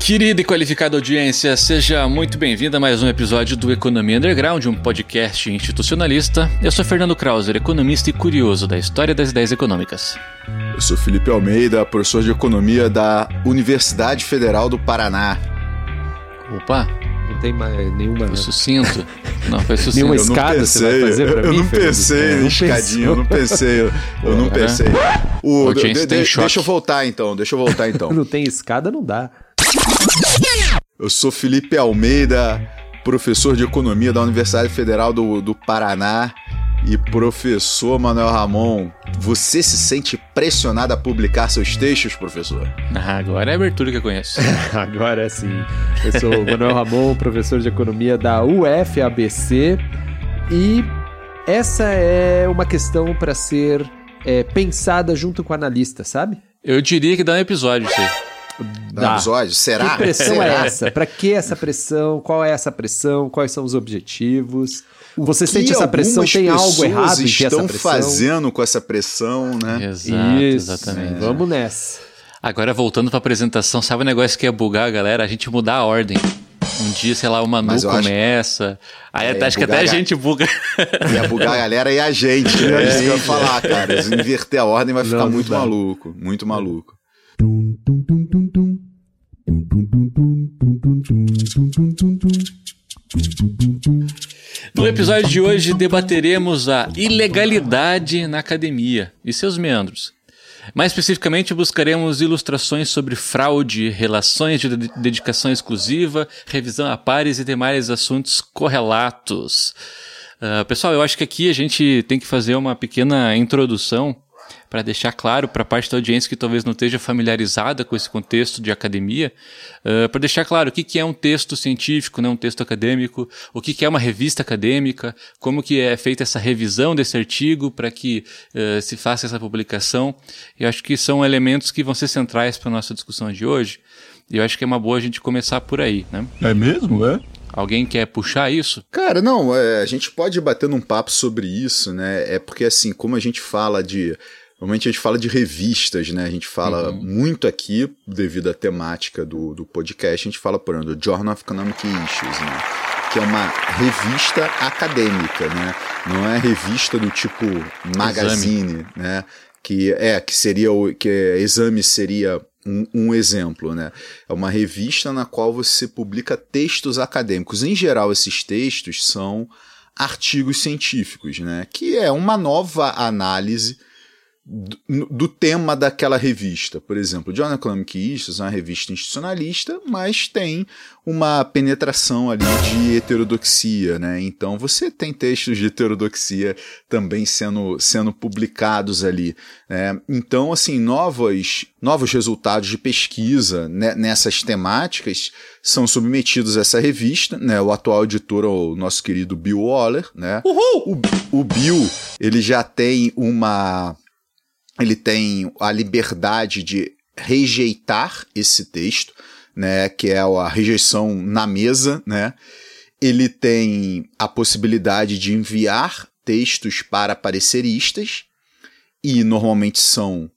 Querida e qualificada audiência, seja muito bem-vinda a mais um episódio do Economia Underground, um podcast institucionalista. Eu sou Fernando Krauser, economista e curioso da história das ideias econômicas. Eu sou Felipe Almeida, professor de economia da Universidade Federal do Paraná. Opa, não tem mais nenhuma. Foi sucinto. Não, foi sucinto. Nenhuma escada pensei, você vai fazer pra eu mim? Não pensei, eu não escadinha, eu não pensei. Eu, eu não pensei. O, de, de, deixa eu voltar então, deixa eu voltar então. não tem escada, não dá. Eu sou Felipe Almeida, professor de economia da Universidade Federal do, do Paraná. E professor Manuel Ramon, você se sente pressionado a publicar seus textos, professor? Ah, agora é a abertura que eu conheço. agora sim. Eu sou o Manuel Ramon, professor de economia da UFABC. E essa é uma questão para ser é, pensada junto com o analista, sabe? Eu diria que dá um episódio isso aí. Dá. episódio? Será? Que pressão Será? é essa? Para que essa pressão? Qual é essa pressão? Quais são os objetivos? Você sente essa pressão? Tem algo errado em ter essa pressão? estão fazendo com essa pressão, né? Exato, Isso, exatamente. É. Vamos nessa. Agora, voltando para a apresentação, sabe o negócio que ia bugar a galera? A gente mudar a ordem. Um dia, sei lá, o Manu começa. Aí é, acho que até a gente buga. Ia bugar a galera e a gente. É, é isso que eu ia falar, cara. Se inverter a ordem vai ficar não, muito não maluco. Muito maluco. No episódio de hoje debateremos a ilegalidade na academia e seus membros. Mais especificamente, buscaremos ilustrações sobre fraude, relações de dedicação exclusiva, revisão a pares e demais assuntos correlatos. Uh, pessoal, eu acho que aqui a gente tem que fazer uma pequena introdução para deixar claro para parte da audiência que talvez não esteja familiarizada com esse contexto de academia, uh, para deixar claro o que, que é um texto científico, né, um texto acadêmico, o que, que é uma revista acadêmica, como que é feita essa revisão desse artigo para que uh, se faça essa publicação. Eu acho que são elementos que vão ser centrais para a nossa discussão de hoje. E eu acho que é uma boa a gente começar por aí, né? É mesmo, é? Alguém quer puxar isso? Cara, não, é, a gente pode bater num papo sobre isso, né? É porque assim, como a gente fala de Normalmente a gente fala de revistas, né? A gente fala uhum. muito aqui, devido à temática do, do podcast, a gente fala, por exemplo, do Journal of Economic Issues, né? Que é uma revista acadêmica, né? Não é revista do tipo magazine, exame. né? Que é, que seria o. que é, exame seria um, um, exemplo, né? É uma revista na qual você publica textos acadêmicos. Em geral, esses textos são artigos científicos, né? Que é uma nova análise do, do, tema daquela revista. Por exemplo, John Economic Issues é uma revista institucionalista, mas tem uma penetração ali de heterodoxia, né? Então você tem textos de heterodoxia também sendo, sendo publicados ali. Né? Então, assim, novos, novos resultados de pesquisa né, nessas temáticas são submetidos a essa revista, né? O atual editor é o nosso querido Bill Waller, né? Uhul! O, o Bill, ele já tem uma ele tem a liberdade de rejeitar esse texto, né, que é a rejeição na mesa, né? Ele tem a possibilidade de enviar textos para pareceristas e normalmente são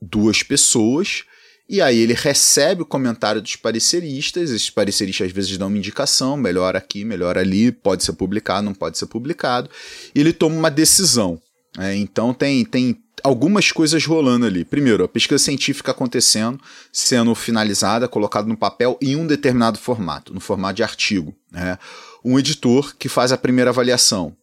duas pessoas. E aí ele recebe o comentário dos pareceristas, esses pareceristas às vezes dão uma indicação, melhor aqui, melhor ali, pode ser publicado, não pode ser publicado, e ele toma uma decisão. É, então tem, tem algumas coisas rolando ali. Primeiro, a pesquisa científica acontecendo, sendo finalizada, colocada no papel em um determinado formato, no formato de artigo. Né? Um editor que faz a primeira avaliação.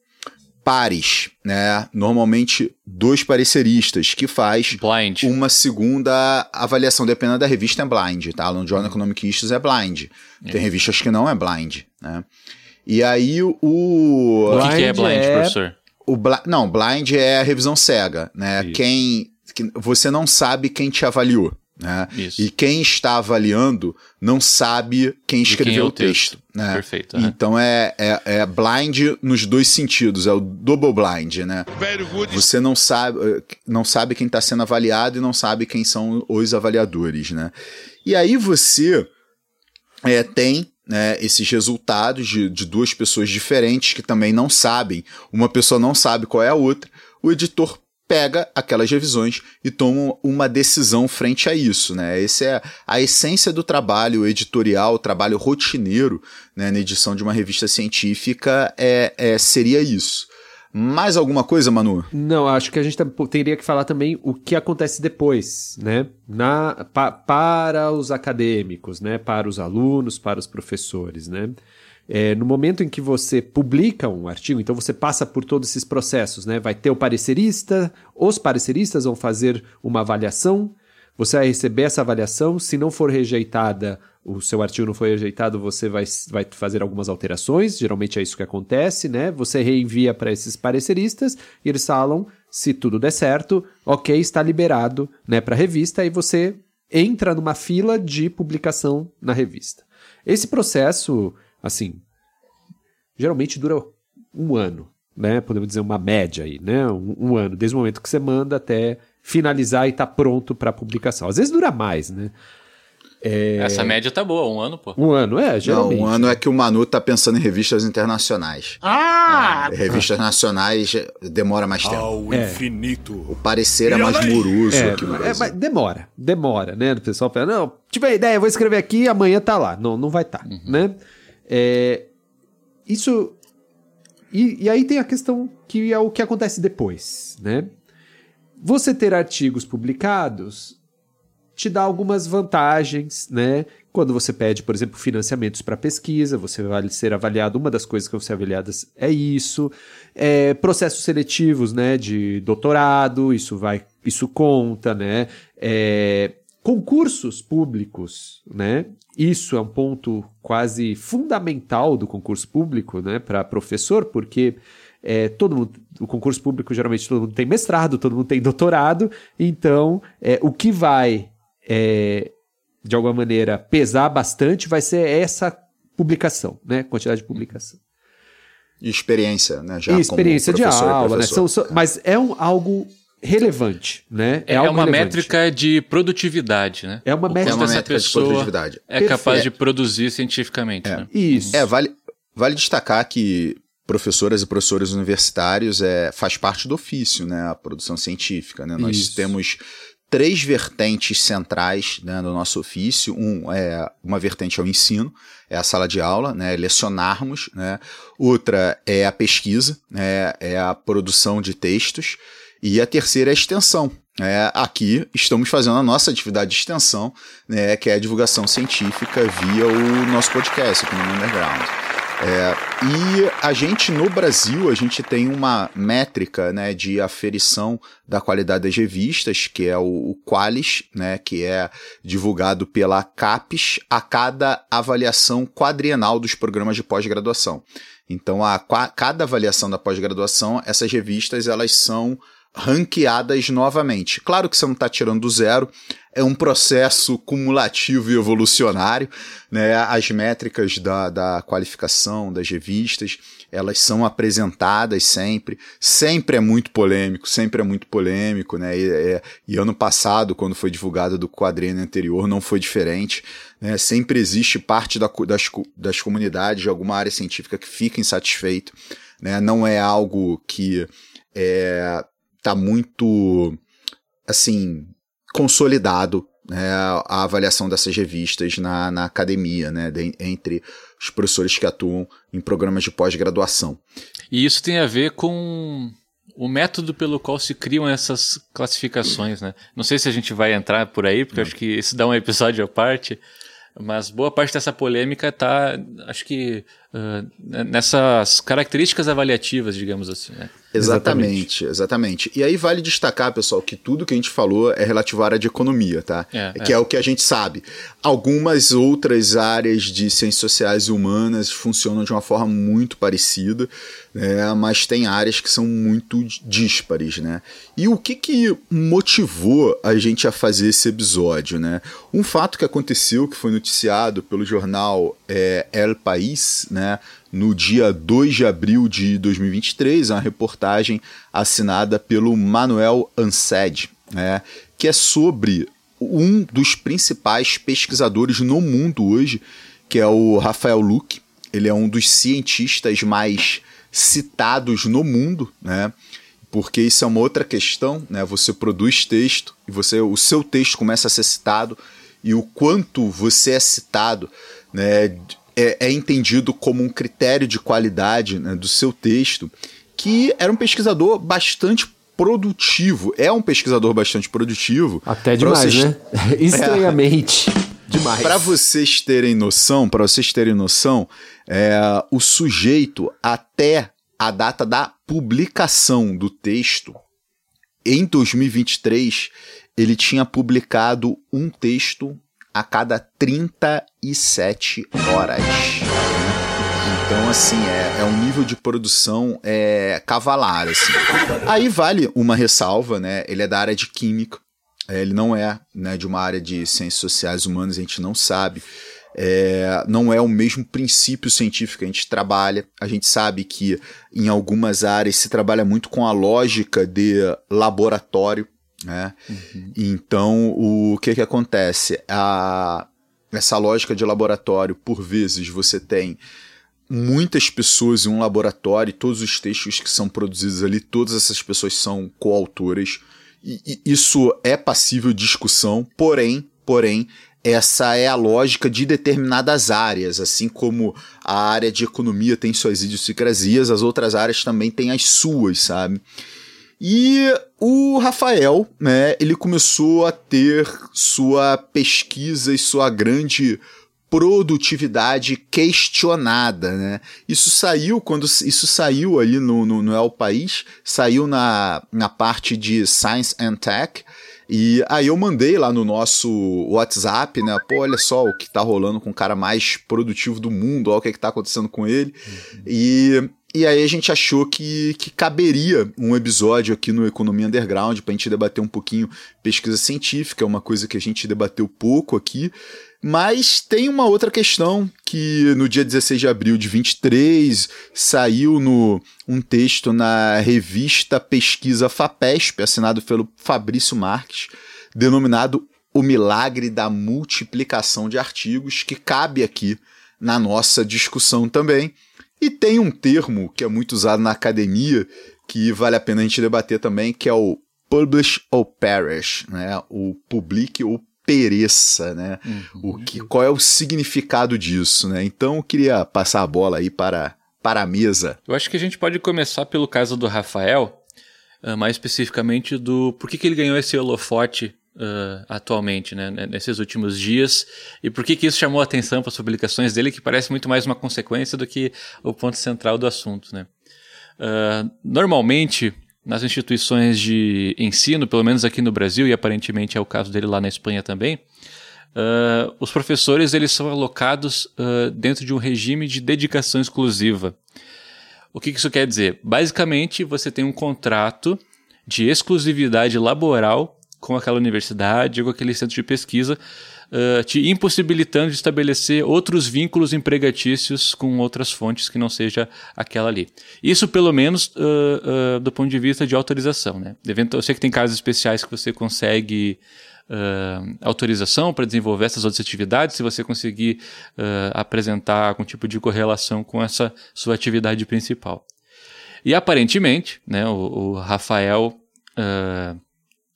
Pares, né? Normalmente dois pareceristas que faz blind. uma segunda avaliação, dependendo da revista é blind, tá? No Journal Economic Issues é blind. É. Tem revistas que não é blind, né? E aí o. O que, que é blind, é... professor? O bl não, blind é a revisão cega, né? Isso. Quem você não sabe quem te avaliou, né? Isso. E quem está avaliando não sabe quem escreveu quem é o texto, texto, né? Perfeito. Né? Então é, é, é, blind nos dois sentidos, é o double blind, né? Você não sabe, não sabe quem está sendo avaliado e não sabe quem são os avaliadores, né? E aí você é, tem né, esses resultados de, de duas pessoas diferentes que também não sabem, uma pessoa não sabe qual é a outra, o editor pega aquelas revisões e toma uma decisão frente a isso, né? Essa é a essência do trabalho editorial, trabalho rotineiro, né, na edição de uma revista científica é, é seria isso. Mais alguma coisa, Manu? Não, acho que a gente teria que falar também o que acontece depois, né? Na, pa, para os acadêmicos, né? Para os alunos, para os professores, né? É, no momento em que você publica um artigo, então você passa por todos esses processos, né? Vai ter o parecerista, os pareceristas vão fazer uma avaliação, você vai receber essa avaliação, se não for rejeitada, o seu artigo não foi rejeitado, você vai, vai fazer algumas alterações, geralmente é isso que acontece, né? Você reenvia para esses pareceristas e eles falam, se tudo der certo, ok, está liberado né, para a revista, e você entra numa fila de publicação na revista. Esse processo assim, geralmente dura um ano, né? Podemos dizer uma média aí, né? Um, um ano, desde o momento que você manda até finalizar e tá pronto para publicação. Às vezes dura mais, né? É... Essa média tá boa, um ano, pô. Um ano, é, geralmente. Não, um ano é que o Manu tá pensando em revistas internacionais. Ah! É, revistas nacionais demora mais tempo. Ao é. infinito. O parecer é mais moroso é, aqui no Brasil. É, mas demora, demora, né? O pessoal fala, não, tive a ideia, vou escrever aqui amanhã tá lá. Não, não vai estar, tá, uhum. né? É, isso. E, e aí tem a questão que é o que acontece depois, né? Você ter artigos publicados te dá algumas vantagens, né? Quando você pede, por exemplo, financiamentos para pesquisa, você vai ser avaliado. Uma das coisas que vão ser avaliadas é isso. É, processos seletivos, né? De doutorado, isso vai, isso conta, né? É, concursos públicos, né? Isso é um ponto quase fundamental do concurso público, né, para professor, porque é, todo mundo, o concurso público geralmente todo mundo tem mestrado, todo mundo tem doutorado, então é, o que vai é, de alguma maneira pesar bastante vai ser essa publicação, né, quantidade de publicação. E experiência, né? Já e experiência de aula, né? São, são, mas é um, algo relevante, né? É, é uma relevante. métrica de produtividade, né? É uma métrica, é uma métrica de produtividade. É capaz de produzir cientificamente, é. né? Isso. É, vale, vale destacar que professoras e professores universitários é, faz parte do ofício, né? A produção científica, né? Nós Isso. temos três vertentes centrais né, no nosso ofício. Um é uma vertente é o ensino, é a sala de aula, né, lecionarmos. Né? Outra é a pesquisa, né, é a produção de textos. E a terceira é a extensão. É, aqui estamos fazendo a nossa atividade de extensão, né, que é a divulgação científica via o nosso podcast aqui no Underground. É, e a gente no Brasil a gente tem uma métrica né, de aferição da qualidade das revistas, que é o, o Qualis, né, que é divulgado pela CAPES a cada avaliação quadrienal dos programas de pós-graduação. Então, a, cada avaliação da pós-graduação, essas revistas elas são ranqueadas novamente. Claro que você não está tirando do zero, é um processo cumulativo e evolucionário. Né? As métricas da, da qualificação das revistas, elas são apresentadas sempre. Sempre é muito polêmico, sempre é muito polêmico. Né? E, é, e ano passado, quando foi divulgado do quadrinho anterior, não foi diferente. Né? Sempre existe parte da, das, das comunidades de alguma área científica que fica insatisfeito. Né? Não é algo que é, tá muito, assim, consolidado né, a avaliação dessas revistas na, na academia, né, de, entre os professores que atuam em programas de pós-graduação. E isso tem a ver com o método pelo qual se criam essas classificações, né? Não sei se a gente vai entrar por aí, porque acho que isso dá um episódio à parte, mas boa parte dessa polêmica está, acho que, uh, nessas características avaliativas, digamos assim, né? Exatamente, exatamente. E aí vale destacar, pessoal, que tudo que a gente falou é relativo à área de economia, tá? É, que é. é o que a gente sabe. Algumas outras áreas de ciências sociais e humanas funcionam de uma forma muito parecida, né? mas tem áreas que são muito díspares, né? E o que, que motivou a gente a fazer esse episódio, né? Um fato que aconteceu, que foi noticiado pelo jornal é, El País, né? no dia 2 de abril de 2023, uma reportagem assinada pelo Manuel Ansed, né, que é sobre um dos principais pesquisadores no mundo hoje, que é o Rafael Luque. Ele é um dos cientistas mais citados no mundo, né? porque isso é uma outra questão, né? Você produz texto e você, o seu texto começa a ser citado e o quanto você é citado, né? É, é entendido como um critério de qualidade né, do seu texto, que era um pesquisador bastante produtivo. É um pesquisador bastante produtivo. Até demais, vocês... né? Estranhamente. É. Demais. Para vocês terem noção, para vocês terem noção, é, o sujeito até a data da publicação do texto em 2023 ele tinha publicado um texto a cada 37 horas. Então, assim, é, é, um nível de produção é, cavalar, assim. Aí vale uma ressalva, né? Ele é da área de química, é, ele não é né, de uma área de ciências sociais humanas, a gente não sabe. É, não é o mesmo princípio científico que a gente trabalha. A gente sabe que em algumas áreas se trabalha muito com a lógica de laboratório. Né? Uhum. Então, o que, que acontece? A, essa lógica de laboratório, por vezes, você tem muitas pessoas em um laboratório e todos os textos que são produzidos ali, todas essas pessoas são coautoras. E, e isso é passível de discussão, porém, porém, essa é a lógica de determinadas áreas, assim como a área de economia tem suas idiosincrasias, as outras áreas também têm as suas, sabe? E o Rafael, né, ele começou a ter sua pesquisa e sua grande produtividade questionada, né? Isso saiu quando isso saiu ali no, no, no El País, saiu na, na parte de Science and Tech, e aí eu mandei lá no nosso WhatsApp, né? Pô, olha só o que tá rolando com o cara mais produtivo do mundo, olha o que, é que tá acontecendo com ele. Uhum. E e aí a gente achou que, que caberia um episódio aqui no Economia Underground para a gente debater um pouquinho pesquisa científica, é uma coisa que a gente debateu pouco aqui. Mas tem uma outra questão que no dia 16 de abril de 23 saiu no um texto na revista Pesquisa FAPESP, assinado pelo Fabrício Marques, denominado O Milagre da Multiplicação de Artigos, que cabe aqui na nossa discussão também e tem um termo que é muito usado na academia que vale a pena a gente debater também, que é o publish or perish, né? O publique ou pereça, né? Uhum. O que, qual é o significado disso, né? Então eu queria passar a bola aí para, para a mesa. Eu acho que a gente pode começar pelo caso do Rafael, ah, mais especificamente do por que, que ele ganhou esse holofote uh, atualmente, né, nesses últimos dias, e por que, que isso chamou a atenção para as publicações dele, que parece muito mais uma consequência do que o ponto central do assunto. Né? Uh, normalmente, nas instituições de ensino, pelo menos aqui no Brasil, e aparentemente é o caso dele lá na Espanha também, uh, os professores eles são alocados dentro de um regime de dedicação exclusiva. O que, que isso quer dizer? Basicamente, você tem um contrato de exclusividade laboral com aquela universidade ou com aquele centro de pesquisa, uh, te impossibilitando de estabelecer outros vínculos empregatícios com outras fontes que não seja aquela ali. Isso, pelo menos, uh, uh, do ponto de vista de autorização. Né? Eu sei que tem casos especiais que você consegue autorização para desenvolver essas outras atividades, se você conseguir apresentar algum tipo de correlação com essa sua atividade principal. E aparentemente, né, o, o Rafael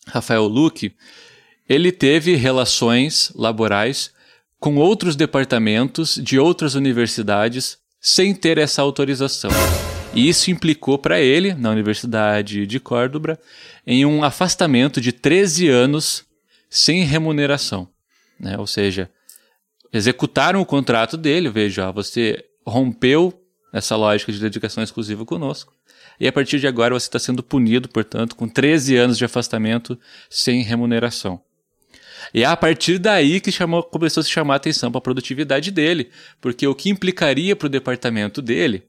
Rafael Luque, ele teve relações laborais com outros departamentos de outras universidades sem ter essa autorização. E isso implicou para ele, na Universidade de Córdoba, em um afastamento de 13 anos sem remuneração. Né? Ou seja, executaram o contrato dele, veja, você rompeu essa lógica de dedicação exclusiva conosco, e a partir de agora você está sendo punido, portanto, com 13 anos de afastamento sem remuneração. E é a partir daí que chamou, começou a se chamar a atenção para a produtividade dele, porque o que implicaria para o departamento dele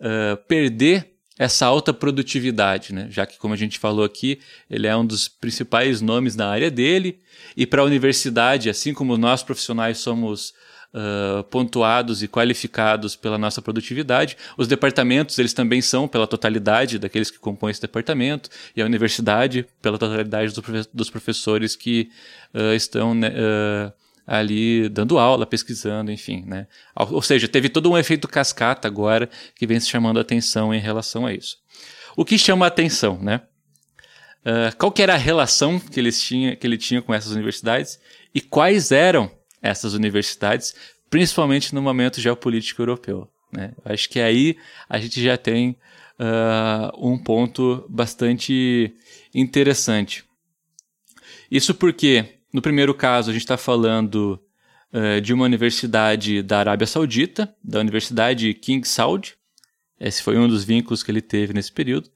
uh, perder essa alta produtividade, né? já que, como a gente falou aqui, ele é um dos principais nomes na área dele, e para a universidade, assim como nós profissionais somos uh, pontuados e qualificados pela nossa produtividade. Os departamentos, eles também são pela totalidade daqueles que compõem esse departamento, e a universidade pela totalidade dos professores que uh, estão uh, ali dando aula, pesquisando, enfim, né? Ou seja, teve todo um efeito cascata agora que vem se chamando a atenção em relação a isso. O que chama a atenção, né? Uh, qual era a relação que, eles tinha, que ele tinha com essas universidades e quais eram essas universidades, principalmente no momento geopolítico europeu. Né? Acho que aí a gente já tem uh, um ponto bastante interessante. Isso porque, no primeiro caso, a gente está falando uh, de uma universidade da Arábia Saudita, da Universidade King Saud, esse foi um dos vínculos que ele teve nesse período.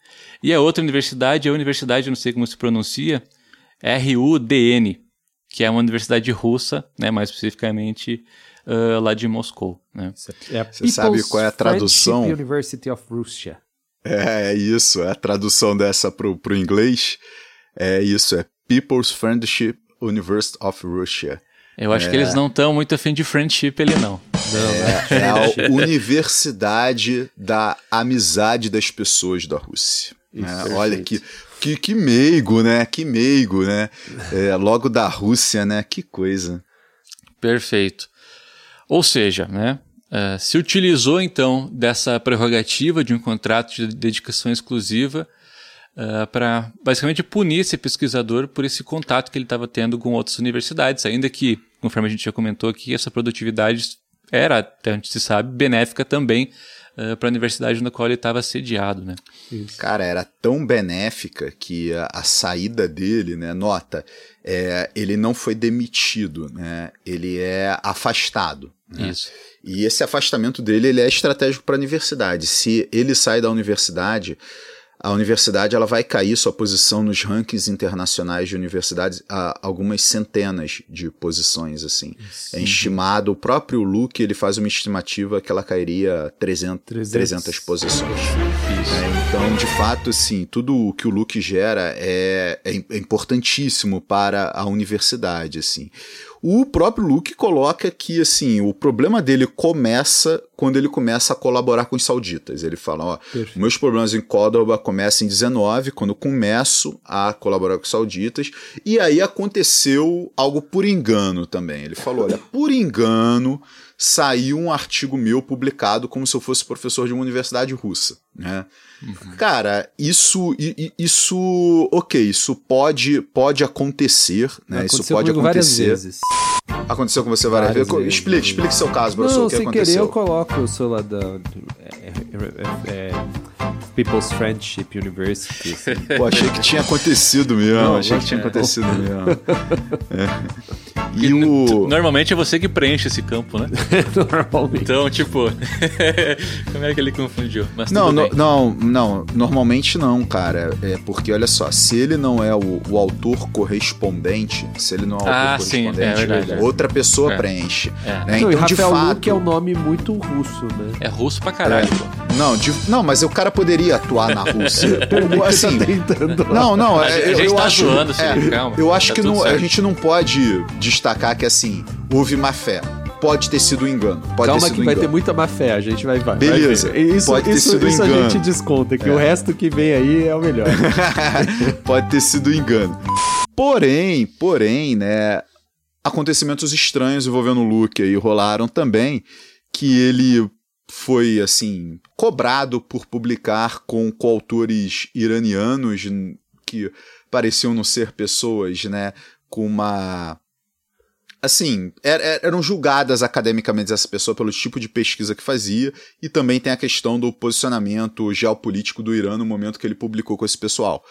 E a outra universidade é a Universidade, não sei como se pronuncia, RUDN, que é uma universidade russa, né, mais especificamente uh, lá de Moscou. Né? É Você sabe qual é a tradução? Friendship University of Russia. É, é isso, é a tradução dessa para o inglês. É isso, é People's Friendship University of Russia. Eu acho é... que eles não estão muito afim de friendship ele não. Não, é, é a Universidade da Amizade das Pessoas da Rússia. Né? Olha que, que, que meigo, né? Que meigo, né? É, logo da Rússia, né? Que coisa. Perfeito. Ou seja, né? Uh, se utilizou então dessa prerrogativa de um contrato de dedicação exclusiva uh, é, para basicamente punir esse pesquisador por esse contato que ele estava tendo com outras universidades, ainda que, conforme a gente já comentou aqui, essa produtividade era, até onde se sabe, benéfica também uh, é, para a universidade na qual ele estava sediado, né? Isso. Cara, era tão benéfica que a, a saída dele, né, nota, é, ele não foi demitido, né? Ele é afastado. Né? Isso. E esse afastamento dele ele é estratégico para a universidade. Se ele sai da universidade, a universidade ela vai cair sua posição nos rankings internacionais de universidades a algumas centenas de posições assim. Sim. É estimado, o próprio Luke ele faz uma estimativa que ela cairia 300, 300. 300 posições. É, então, de fato, assim, tudo o que o Luke gera é, é, é importantíssimo para a universidade, assim. O próprio Luke coloca que assim, o problema dele começa quando ele começa a colaborar com os sauditas. Ele fala, ó, Perfeito. meus problemas em Córdoba começam em 19, quando começo a colaborar com os sauditas, e aí aconteceu algo por engano também. Ele falou, olha, por engano, saiu um artigo meu publicado como se eu fosse professor de uma universidade russa, né? Uhum. Cara, isso, isso, ok, isso pode, pode acontecer, né? isso pode acontecer. Várias vezes. Aconteceu com você várias, várias vezes? Explique, explique seu caso, professor. Não, o que sem aconteceu? querer eu coloco, eu sou lá da. É, é, é, People's Friendship University. Assim. Pô, achei que tinha acontecido mesmo. Não, achei que tinha acontecido mesmo. É. E o... Normalmente é você que preenche esse campo, né? normalmente. Então, tipo, como é que ele confundiu? Mas não, no, não, não, normalmente não, cara. É porque, olha só, se ele não é o, o autor correspondente, se ele não é o ah, autor sim, correspondente, é verdade, outra pessoa é. preenche. É. Né? Não, então, de fato. que é um nome muito russo, né? É russo pra caralho, pô. Não, de, não, mas o cara poderia atuar na Rússia. Como, assim, tá tentando. Não, não, é, a, eu, gente eu tá acho, zoando, é, calma. Eu acho tá que não, a gente não pode destacar que assim, houve má fé pode ter sido um engano. Pode Calma que vai engano. ter muita má fé, a gente vai vai. Beleza. Vai isso, pode ter isso, sido isso engano. a gente desconta, que é. o resto que vem aí é o melhor. pode ter sido engano. Porém, porém, né, acontecimentos estranhos envolvendo o Luke aí rolaram também, que ele foi assim cobrado por publicar com coautores iranianos que pareciam não ser pessoas, né, com uma assim, er, er, eram julgadas academicamente essa pessoa pelo tipo de pesquisa que fazia, e também tem a questão do posicionamento geopolítico do Irã no momento que ele publicou com esse pessoal.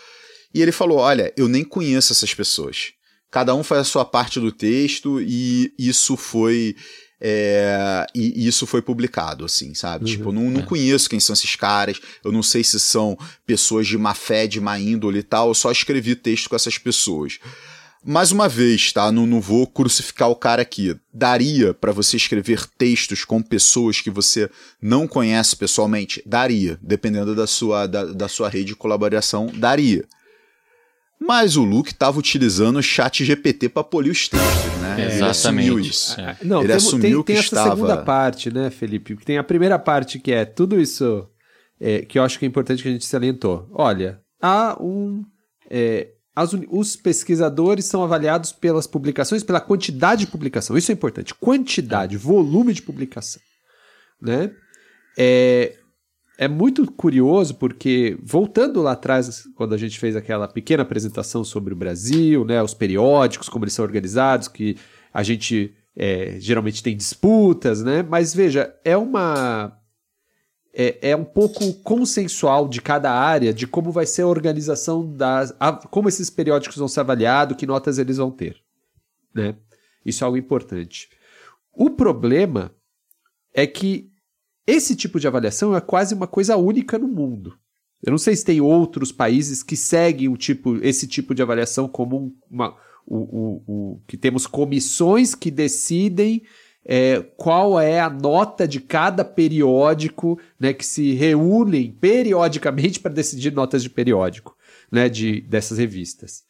E ele falou: Olha, eu nem conheço essas pessoas. Cada um faz a sua parte do texto e isso foi. É, e, isso foi publicado, assim, sabe? Uhum, tipo, eu não, não é. conheço quem são esses caras, eu não sei se são pessoas de má fé, de má índole e tal, eu só escrevi texto com essas pessoas. Mais uma vez, tá? Não, não vou crucificar o cara aqui. Daria para você escrever textos com pessoas que você não conhece pessoalmente? Daria. Dependendo da sua, da, da sua rede de colaboração, daria. Mas o Luke estava utilizando o chat GPT para polir os textos, né? É, Ele assumiu isso. É. Não, Ele tem, assumiu tem, tem que essa estava... segunda parte, né, Felipe? Tem a primeira parte que é tudo isso é, que eu acho que é importante que a gente salientou. Olha, há um... É, as, os pesquisadores são avaliados pelas publicações, pela quantidade de publicação. Isso é importante. Quantidade, volume de publicação. Né? É, é muito curioso porque, voltando lá atrás, quando a gente fez aquela pequena apresentação sobre o Brasil, né, os periódicos, como eles são organizados, que a gente é, geralmente tem disputas, né? Mas veja, é uma. É, é um pouco consensual de cada área de como vai ser a organização das. A, como esses periódicos vão ser avaliados, que notas eles vão ter. Né? Isso é algo importante. O problema é que esse tipo de avaliação é quase uma coisa única no mundo. Eu não sei se tem outros países que seguem o tipo, esse tipo de avaliação como uma, o, o, o, que temos comissões que decidem é, qual é a nota de cada periódico, né, que se reúnem periodicamente para decidir notas de periódico, né, de, dessas revistas.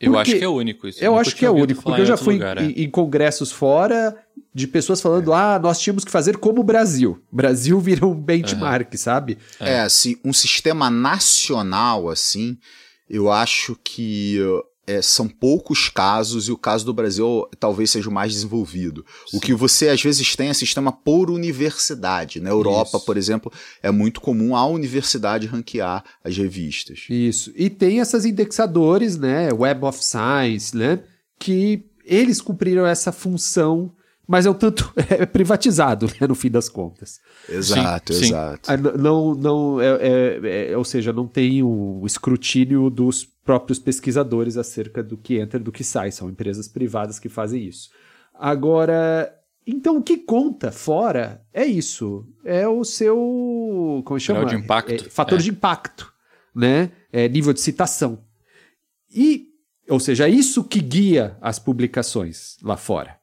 Eu porque acho que é único isso. Eu acho que é único, porque eu já fui lugar, em, é. em, congressos fora de pessoas falando, é. ah, nós tínhamos que fazer como o Brasil. Brasil vira um benchmark, uhum. sabe? É. é, assim, um sistema nacional, assim, eu acho que é, são poucos casos e o caso do Brasil talvez seja o mais desenvolvido. Sim. O que você às vezes tem é sistema por universidade. Na Europa, Isso. por exemplo, é muito comum a universidade ranquear as revistas. Isso. E tem essas indexadores, né, Web of Science, né, que eles cumpriram essa função mas é o tanto é privatizado, né, no fim das contas. Exato, sim, exato. Sim. Ah, não, não, é, é, é, ou seja, não tem o escrutínio dos próprios pesquisadores acerca do que entra e do que sai. São empresas privadas que fazem isso. Agora, então o que conta fora é isso. É o seu. Como chama? de impacto. É, fator é. de impacto, né? É nível de citação. E, ou seja, é isso que guia as publicações lá fora.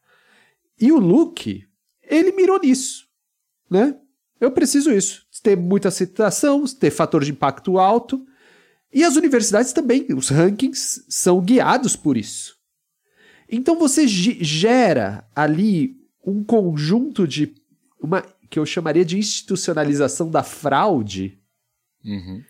E o Luke, ele mirou nisso, né? Eu preciso isso, ter muita citação, ter fator de impacto alto. E as universidades também, os rankings são guiados por isso. Então você gera ali um conjunto de uma que eu chamaria de institucionalização da fraude uhum.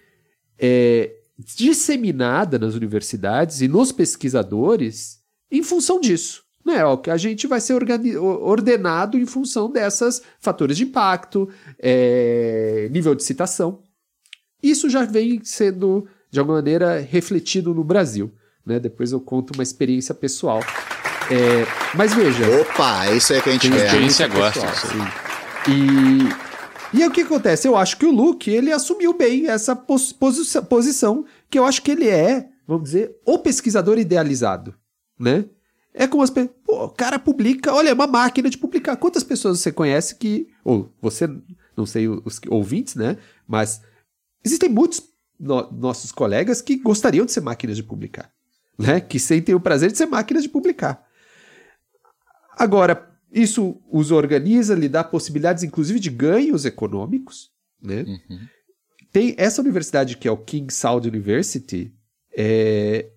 é, disseminada nas universidades e nos pesquisadores em função disso. Né? que a gente vai ser ordenado em função dessas fatores de impacto, é, nível de citação. Isso já vem sendo, de alguma maneira, refletido no Brasil. Né? Depois eu conto uma experiência pessoal. É, mas veja. Opa, é isso aí que a gente quer. Experiência gosta. E, e aí o que acontece? Eu acho que o Luke ele assumiu bem essa pos posição que eu acho que ele é, vamos dizer, o pesquisador idealizado, né? É como as pessoas. Pô, o cara publica, olha, é uma máquina de publicar. Quantas pessoas você conhece que. Ou você, não sei os ouvintes, né? Mas existem muitos no, nossos colegas que gostariam de ser máquinas de publicar. Né? Que sentem o prazer de ser máquinas de publicar. Agora, isso os organiza, lhe dá possibilidades, inclusive, de ganhos econômicos. Né? Uhum. Tem essa universidade que é o King Saud University. É,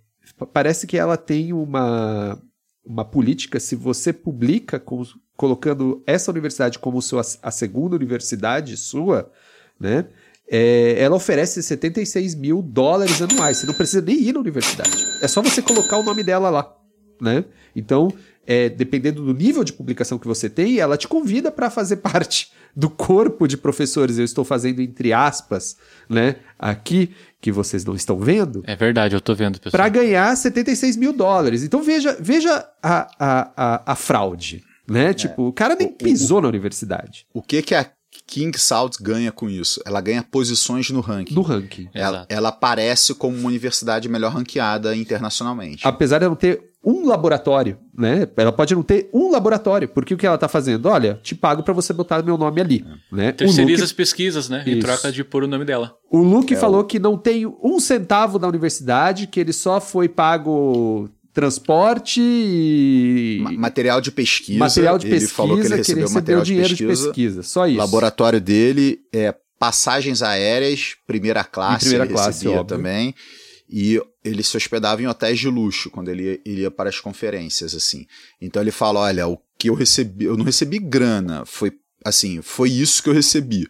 parece que ela tem uma uma política, se você publica com, colocando essa universidade como sua, a segunda universidade sua, né? É, ela oferece 76 mil dólares anuais. Você não precisa nem ir na universidade. É só você colocar o nome dela lá. Né? Então, é, dependendo do nível de publicação que você tem, ela te convida para fazer parte do corpo de professores. Eu estou fazendo entre aspas, né? Aqui, que vocês não estão vendo. É verdade, eu estou vendo, pessoal. Para ganhar 76 mil dólares. Então veja, veja a, a, a, a fraude. Né? É. Tipo, o cara nem pisou o, na universidade. O que que a King Salt ganha com isso? Ela ganha posições no ranking. No ranking. Ela, ela aparece como uma universidade melhor ranqueada internacionalmente. Apesar de ela ter um laboratório, né? Ela pode não ter um laboratório, porque o que ela está fazendo? Olha, te pago para você botar meu nome ali, é. né? Terceiriza Luke... as pesquisas, né? Isso. Em troca de pôr o nome dela. O Luke é falou o... que não tem um centavo da universidade, que ele só foi pago transporte e... material de pesquisa. Material de pesquisa, ele falou que ele recebeu, que ele recebeu dinheiro de pesquisa, de pesquisa, só isso. Laboratório dele é passagens aéreas, primeira classe, em primeira classe, óbvio. também e ele se hospedava em hotéis de luxo quando ele ia para as conferências, assim. Então ele fala, olha, o que eu recebi, eu não recebi grana, foi assim, foi isso que eu recebi.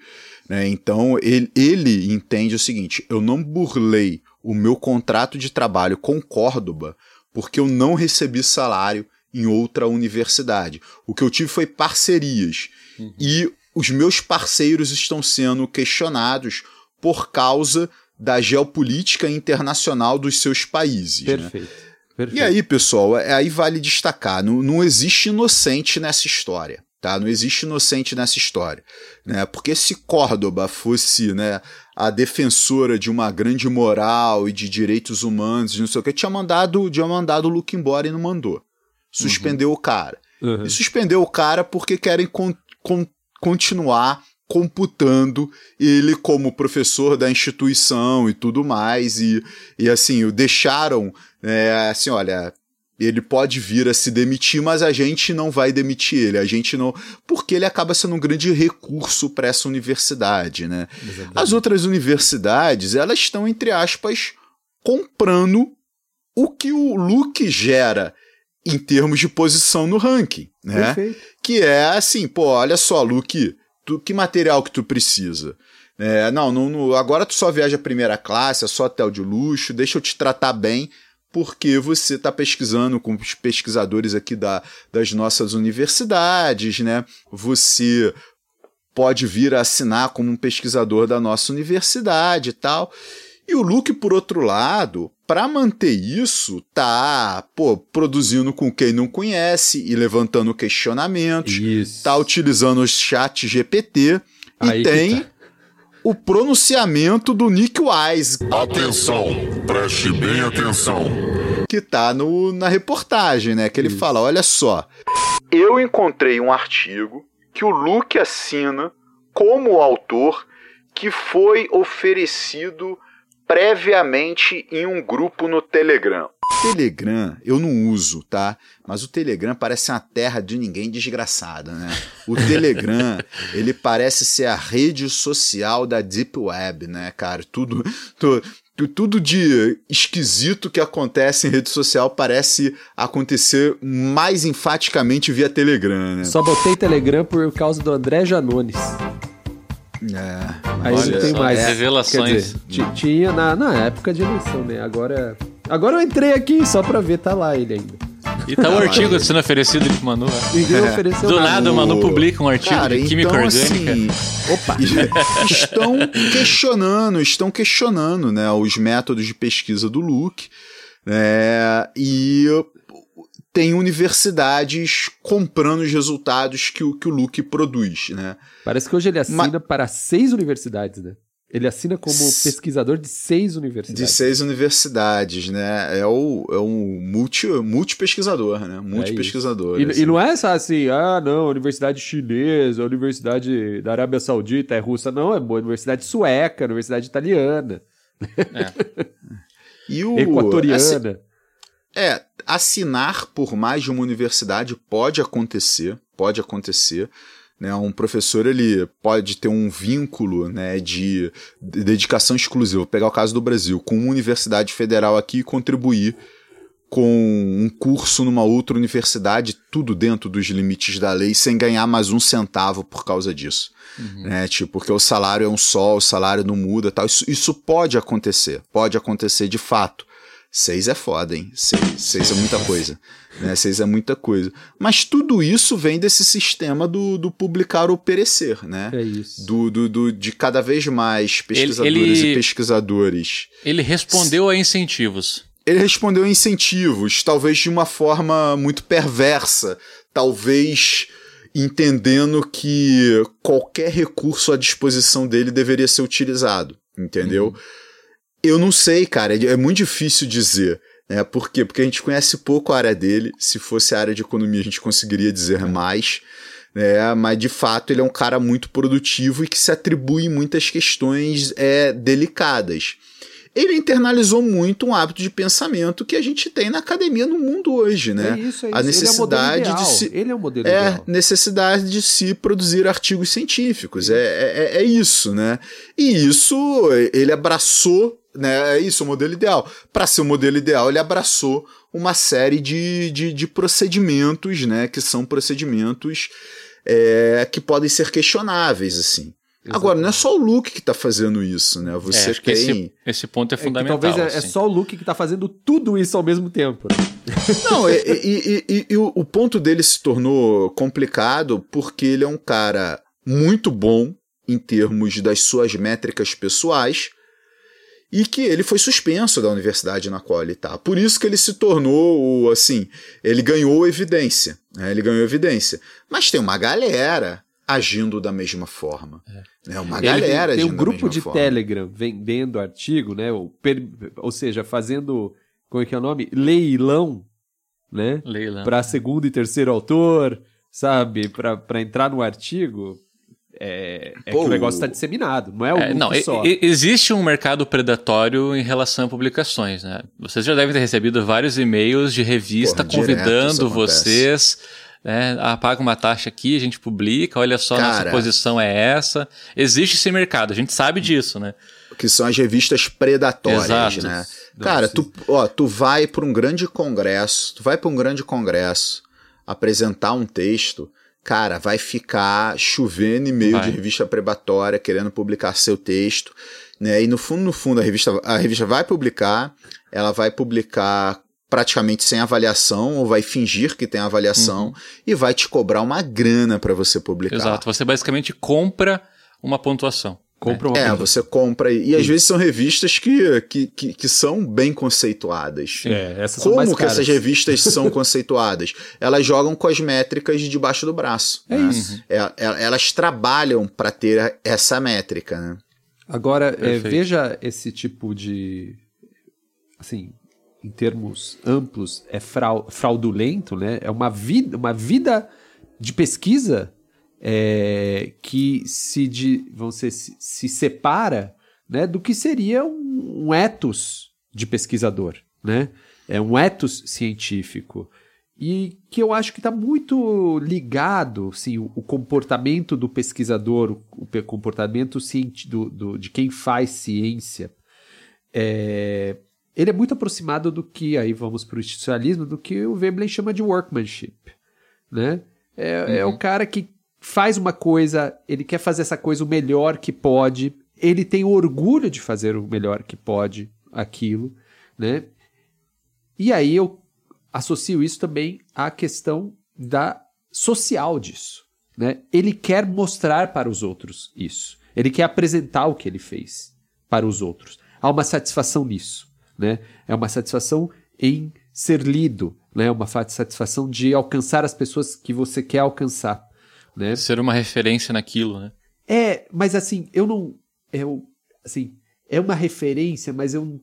Né? Então ele, ele entende o seguinte, eu não burlei o meu contrato de trabalho com Córdoba porque eu não recebi salário em outra universidade. O que eu tive foi parcerias. Uhum. E os meus parceiros estão sendo questionados por causa da geopolítica internacional dos seus países. Né? Perfeito. Né? Perfeito. E aí, pessoal, é, aí vale destacar: não, não existe inocente nessa história. Tá? Não existe inocente nessa história. Né? Porque se Córdoba fosse né, a defensora de uma grande moral e de direitos humanos, não sei o que, tinha mandado, tinha mandado o Luke embora e não mandou. Suspendeu uhum. o cara. Uhum. E suspendeu o cara porque querem con con continuar computando ele como professor da instituição e tudo mais e, e assim o deixaram é, assim olha ele pode vir a se demitir, mas a gente não vai demitir ele, a gente não, porque ele acaba sendo um grande recurso para essa universidade, né? Exatamente. As outras universidades, elas estão entre aspas comprando o que o Luke gera em termos de posição no ranking, né? Perfeito. Que é assim, pô, olha só, Luke, tu, que material que tu precisa? É, não, não, não, agora tu só viaja primeira classe, é só hotel de luxo, deixa eu te tratar bem, porque você está pesquisando com os pesquisadores aqui da, das nossas universidades, né? Você pode vir a assinar como um pesquisador da nossa universidade e tal. E o Luke, por outro lado, para manter isso, tá, pô, produzindo com quem não conhece e levantando questionamentos, isso. tá utilizando o chat GPT Aí e tem tá. O pronunciamento do Nick Wise. Atenção, preste bem atenção. Que tá no, na reportagem, né? Que ele isso. fala: olha só, eu encontrei um artigo que o Luke assina como autor que foi oferecido previamente em um grupo no Telegram. Telegram eu não uso, tá? Mas o Telegram parece uma terra de ninguém desgraçada, né? O Telegram, ele parece ser a rede social da Deep Web, né, cara? Tudo, tudo, tudo de esquisito que acontece em rede social parece acontecer mais enfaticamente via Telegram, né? Só botei Telegram por causa do André Janones. É, aí não tem mais. Revelações. Dizer, tinha na, na época de eleição, né? Agora. Agora eu entrei aqui só pra ver, tá lá ele ainda. E tá o artigo sendo oferecido de Manu. Ninguém é. ofereceu Do nada o Manu publica um artigo Cara, de química então, orgânica. Assim, opa! estão questionando, estão questionando né, os métodos de pesquisa do Luke. É, e tem universidades comprando os resultados que o, que o Luke produz, né? Parece que hoje ele assina Ma... para seis universidades, né? Ele assina como pesquisador de seis universidades. De seis universidades, né? É o, é um multi, multi-pesquisador, né? Multi-pesquisador. É e, assim. e, não é só assim, ah, não, universidade chinesa, universidade da Arábia Saudita, é russa. Não, é boa universidade sueca, universidade italiana. É. e o, Equatoriana. Assim, é, assinar por mais de uma universidade pode acontecer, pode acontecer. Né, um professor ele pode ter um vínculo né, de, de dedicação exclusiva. Vou pegar o caso do Brasil, com uma universidade federal aqui e contribuir com um curso numa outra universidade, tudo dentro dos limites da lei, sem ganhar mais um centavo por causa disso. Uhum. Né? Tipo, porque o salário é um só, o salário não muda tal. Isso, isso pode acontecer, pode acontecer de fato. Seis é foda, hein? Seis, seis é muita coisa. Né? Seis é muita coisa. Mas tudo isso vem desse sistema do, do publicar ou perecer, né? É isso. Do, do, do de cada vez mais pesquisadores ele, ele, e pesquisadores. Ele respondeu a incentivos. Ele respondeu a incentivos, talvez de uma forma muito perversa. Talvez entendendo que qualquer recurso à disposição dele deveria ser utilizado, entendeu? Uhum. Eu não sei, cara, é, é muito difícil dizer. Né? Por quê? Porque a gente conhece pouco a área dele. Se fosse a área de economia, a gente conseguiria dizer mais. Né? Mas de fato ele é um cara muito produtivo e que se atribui muitas questões é, delicadas. Ele internalizou muito um hábito de pensamento que a gente tem na academia no mundo hoje, né? É isso, é isso. A necessidade ele é de se, ele é o modelo é ideal. necessidade de se produzir artigos científicos. É, é, é isso, né? E isso ele abraçou né? É isso, o modelo ideal. Para ser o modelo ideal, ele abraçou uma série de, de, de procedimentos, né? Que são procedimentos é, que podem ser questionáveis, assim. Exatamente. Agora, não é só o Luke que está fazendo isso, né? Você é, tem. Esse, esse, ponto é fundamental. É talvez é, é assim. é, só o Luke que está fazendo tudo isso ao mesmo tempo. Não, e, e, e, e, o ponto dele se tornou complicado porque ele é um cara muito bom em termos das suas métricas pessoais e que ele foi suspenso da universidade na qual ele está. Por isso que ele se tornou, assim, ele ganhou evidência, né? ele ganhou evidência. Mas tem uma galera agindo da mesma forma. É. Né? Uma Ele galera tem, tem um da grupo mesma de forma. Telegram vendendo artigo, né? Ou, per- ou seja, fazendo, como é que é o nome? Leilão, né? Leila. Para segundo e terceiro autor, sabe? Para entrar no artigo. É, é que o negócio está disseminado, não é o É, não, só. e- existe um mercado predatório em relação a publicações, né? Vocês já devem ter recebido vários e-mails de revista Porra, convidando vocês, né? Ah, paga uma taxa aqui, a gente publica, olha só, nossa Cara. posição é essa. Existe esse mercado, a gente sabe disso, né? que são as revistas predatórias, Exato. né? Cara, tu, ó, tu vai para um grande congresso, tu vai para um grande congresso apresentar um texto, cara, vai ficar chovendo e-mail Vai. de revista predatória querendo publicar seu texto, né? E no fundo, no fundo, a revista, a revista vai publicar, ela vai publicar praticamente sem avaliação ou vai fingir que tem avaliação e vai te cobrar uma grana para você publicar. Exato. Você basicamente compra uma pontuação. Compra uma É, coisa. você compra e, e às vezes são revistas que, que, que, que são bem conceituadas. É, essas são mais Como que caras. essas revistas são conceituadas? Elas jogam com as métricas debaixo do braço. É né? isso. É, é- elas trabalham para ter essa métrica, né? Agora, é, veja esse tipo de. Assim, em termos amplos, é frau- fraudulento, né? É uma vida, uma vida de pesquisa é, que se, de, dizer, se, se separa né, do que seria um, um ethos de pesquisador, né? É um ethos científico. E que eu acho que está muito ligado, sim, o, o comportamento do pesquisador, o, o comportamento do, do- de quem faz ciência, é, ele é muito aproximado do que, aí vamos para o institucionalismo, do que o Veblen chama de workmanship. Né? É, é o cara que faz uma coisa, ele quer fazer essa coisa o melhor que pode, ele tem orgulho de fazer o melhor que pode aquilo, né? E aí eu associo isso também à questão da social disso, né? Ele quer mostrar para os outros isso. Ele quer apresentar o que ele fez para os outros. Há uma satisfação nisso, né? É uma satisfação em ser lido, né? Uma fa- satisfação de alcançar as pessoas que você quer alcançar, né? Ser uma referência naquilo, né? É, mas assim, eu não. Eu, assim, é uma referência, mas eu.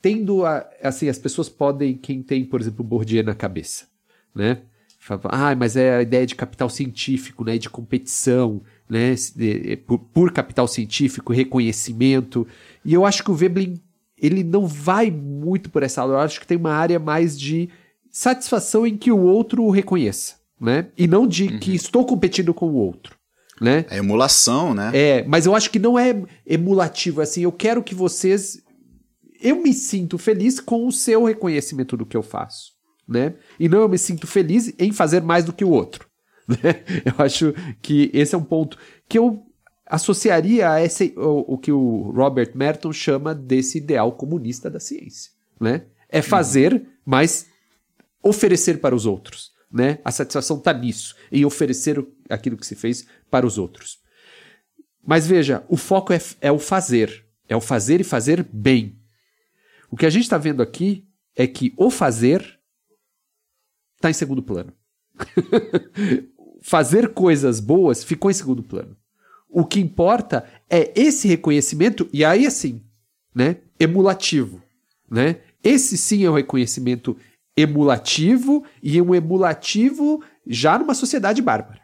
Tendo a. Assim, as pessoas podem. Quem tem, por exemplo, Bourdieu na cabeça, né? Fala, ah, mas é a ideia de capital científico, né? De competição, né? de- Por, por capital científico, reconhecimento. E eu acho que o Veblen, ele não vai muito por essa área. Eu acho que tem uma área mais de satisfação em que o outro o reconheça, né? E não de que estou competindo com o outro, né? A emulação, né? É, mas eu acho que não é emulativo, assim, eu quero que vocês eu me sinto feliz com o seu reconhecimento do que eu faço, né? E não eu me sinto feliz em fazer mais do que o outro, né? Eu acho que esse é um ponto que eu associaria a esse o, o que o Robert Merton chama desse ideal comunista da ciência, né? É fazer, mas oferecer para os outros, né? A satisfação está nisso, em oferecer aquilo que se fez para os outros. Mas veja, o foco é, é o fazer. É o fazer e fazer bem. O que a gente está vendo aqui é que o fazer está em segundo plano. fazer coisas boas ficou em segundo plano. O que importa é esse reconhecimento, e aí assim, né? Emulativo. Né? Esse sim é o reconhecimento emulativo e um emulativo já numa sociedade bárbara.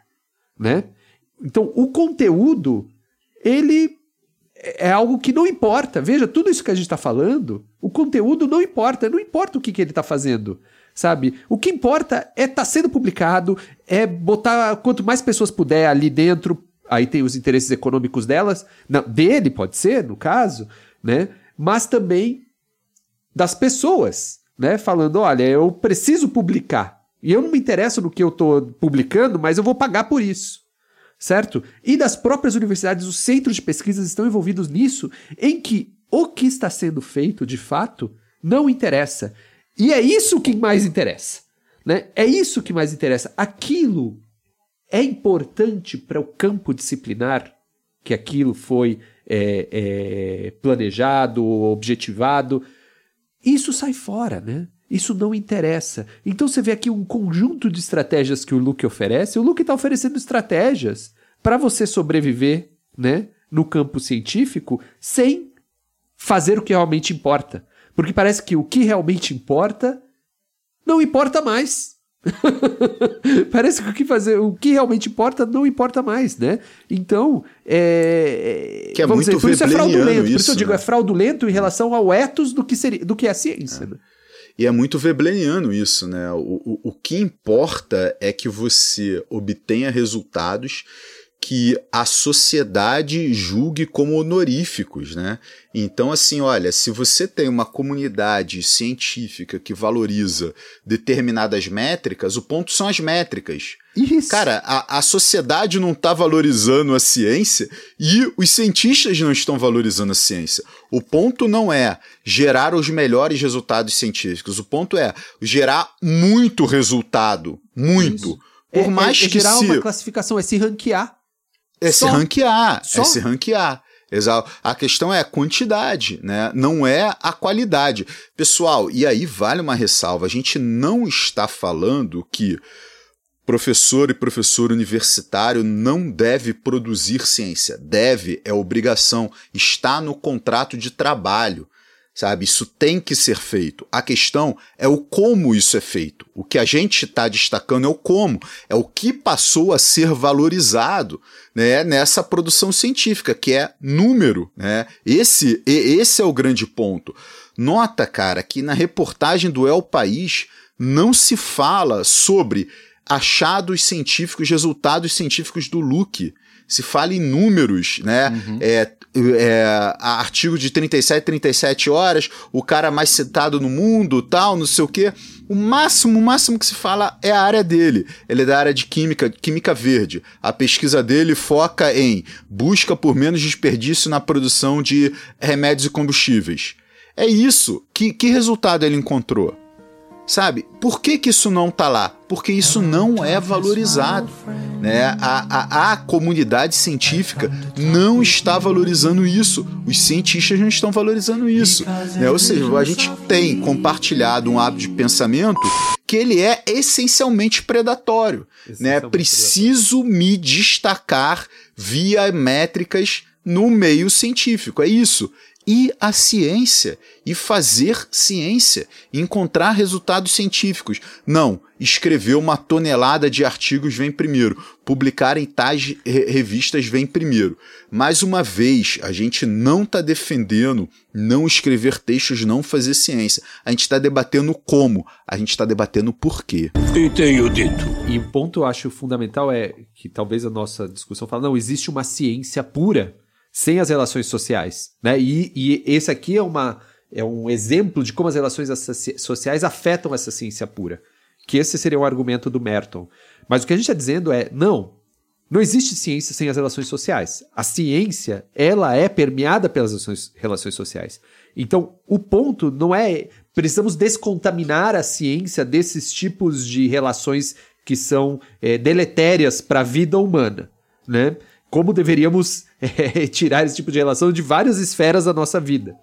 Né? Então, o conteúdo, ele é algo que não importa. Veja, tudo isso que a gente está falando, o conteúdo não importa. Não importa o que, que ele está fazendo, sabe? O que importa é estar sendo publicado, é botar quanto mais pessoas puder ali dentro. Aí tem os interesses econômicos delas, não, dele pode ser, no caso, né? Mas também das pessoas, né? Falando, olha, eu preciso publicar. E eu não me interesso no que eu estou publicando, mas eu vou pagar por isso certo? E das próprias universidades, os centros de pesquisas estão envolvidos nisso, em que o que está sendo feito, de fato, não interessa. E é isso que mais interessa, né? É isso que mais interessa. Aquilo é importante para o campo disciplinar que aquilo foi é, é, planejado, objetivado. Isso sai fora, né? Isso não interessa. Então você vê aqui um conjunto de estratégias que o Luke oferece. O Luke está oferecendo estratégias para você sobreviver, né, no campo científico, sem fazer o que realmente importa. Porque parece que o que realmente importa não importa mais. Parece que o que fazer, o que realmente importa não importa mais, né? Então, é, que é muito dizer, por isso é fraudulento. Isso, por isso eu digo, né? é fraudulento em relação ao ethos do que seria, do que é a ciência. É. Né? E é muito webleniano isso, né? O, o, o que importa é que você obtenha resultados que a sociedade julgue como honoríficos, né? Então, assim, olha, se você tem uma comunidade científica que valoriza determinadas métricas, o ponto são as métricas. Isso. Cara, a, a sociedade não está valorizando a ciência e os cientistas não estão valorizando a ciência. O ponto não é gerar os melhores resultados científicos. O ponto é gerar muito resultado. Muito. Isso. Por é, mais é, é que gerar se... uma classificação, é se ranquear. É Só. se ranquear, Só. é se ranquear. Exato. A questão é a quantidade, né? Não é a qualidade. Pessoal, e aí vale uma ressalva: a gente não está falando que professor e professor universitário não deve produzir ciência. Deve, é obrigação, está no contrato de trabalho. Sabe, isso tem que ser feito. A questão é o como isso é feito. O que a gente está destacando é o como, é o que passou a ser valorizado né, nessa produção científica, que é número. Né? Esse, esse é o grande ponto. Nota, cara, que na reportagem do El País não se fala sobre achados científicos, resultados científicos do Luke. Se fala em números, né? Uhum. É, é, artigo de 37, 37 horas, o cara mais citado no mundo, tal, não sei o quê. O máximo, o máximo que se fala é a área dele. Ele é da área de química, química verde. A pesquisa dele foca em busca por menos desperdício na produção de remédios e combustíveis. É isso. Que, que resultado ele encontrou? Sabe? Por que, que isso não tá lá? Porque isso não é valorizado. Né? A, a, a comunidade científica não está valorizando isso. Os cientistas não estão valorizando isso. Né? Ou seja, a gente tem compartilhado um hábito de pensamento que ele é essencialmente predatório. Né? Preciso me destacar via métricas no meio científico. É isso e a ciência e fazer ciência, encontrar resultados científicos. Não, escrever uma tonelada de artigos vem primeiro, publicar em tais re revistas vem primeiro. Mais uma vez, a gente não está defendendo não escrever textos, não fazer ciência. A gente está debatendo como, a gente está debatendo por quê. E tenho dito. E o ponto eu acho fundamental é que talvez a nossa discussão fala, não, existe uma ciência pura sem as relações sociais, né? E, e, esse aqui é, uma, é um exemplo de como as relações sociais afetam essa ciência pura. Que esse seria o argumento do Merton. Mas o que a gente está dizendo é, não, não existe ciência sem as relações sociais. A ciência, ela é permeada pelas relações, sociais. Então, o ponto não é precisamos descontaminar a ciência desses tipos de relações que são é, deletérias para a vida humana, né? Como deveríamos é, tirar esse tipo de relação de várias esferas da nossa vida.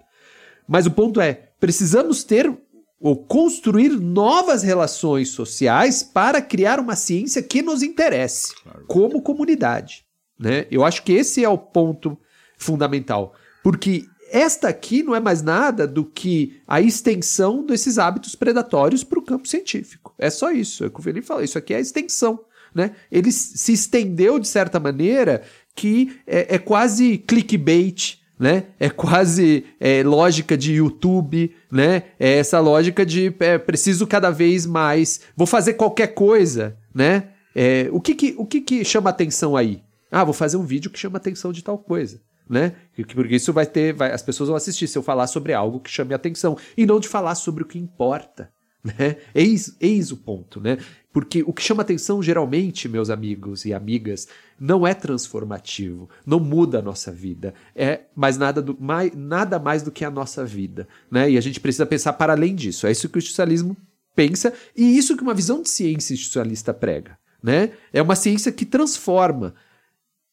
Mas o ponto é, precisamos ter ou construir novas relações sociais para criar uma ciência que nos interesse claro. como comunidade. Né? Eu acho que esse é o ponto fundamental. Porque esta aqui não é mais nada do que a extensão desses hábitos predatórios para o campo científico. É só isso. É o que o Felipe falou. Isso aqui é a extensão. Né? Ele se estendeu de certa maneira que é, é quase clickbait, né? É quase é, lógica de YouTube, né? É essa lógica de é, preciso cada vez mais, vou fazer qualquer coisa, né? É, o que que, o que que chama atenção aí? Ah, vou fazer um vídeo que chama atenção de tal coisa, né? Porque isso vai ter, vai, as pessoas vão assistir se eu falar sobre algo que chame atenção e não de falar sobre o que importa, né? Eis, eis o ponto, né? Porque o que chama atenção geralmente, meus amigos e amigas, não é transformativo, não muda a nossa vida, é mais nada, do, mais, nada mais do que a nossa vida. Né? E a gente precisa pensar para além disso. É isso que o institucionalismo pensa e isso que uma visão de ciência institucionalista prega. né? É uma ciência que transforma.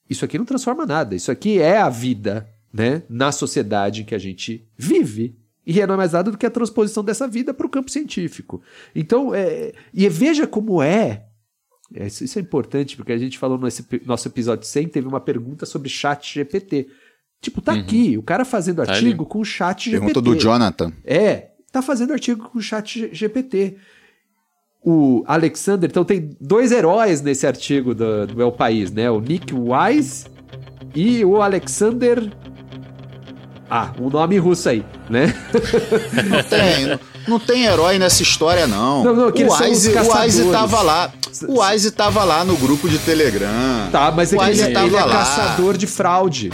Isso aqui não transforma nada. Isso aqui é a vida, né? Na sociedade em que a gente vive. E é não é mais nada do que a transposição dessa vida para o campo científico. Então, é, e veja como é. é, Isso é importante, porque a gente falou no nosso episódio 100, teve uma pergunta sobre chat GPT. Tipo, tá aqui, o cara fazendo Tá artigo ali. com o chat GPT. Pergunta do Jonathan. É, tá fazendo artigo com o chat GPT. O Alexander, então tem dois heróis nesse artigo do, do El País, né? O Nick Wise e o Alexander. Ah, um nome russo aí, né? Não tem, não, tem herói nessa história, não. Não, não, o são os Wise, o Wise caçadores. tava lá. O Wise tava lá no grupo de Telegram. Tá, mas é o ele, é- ele é caçador de fraude.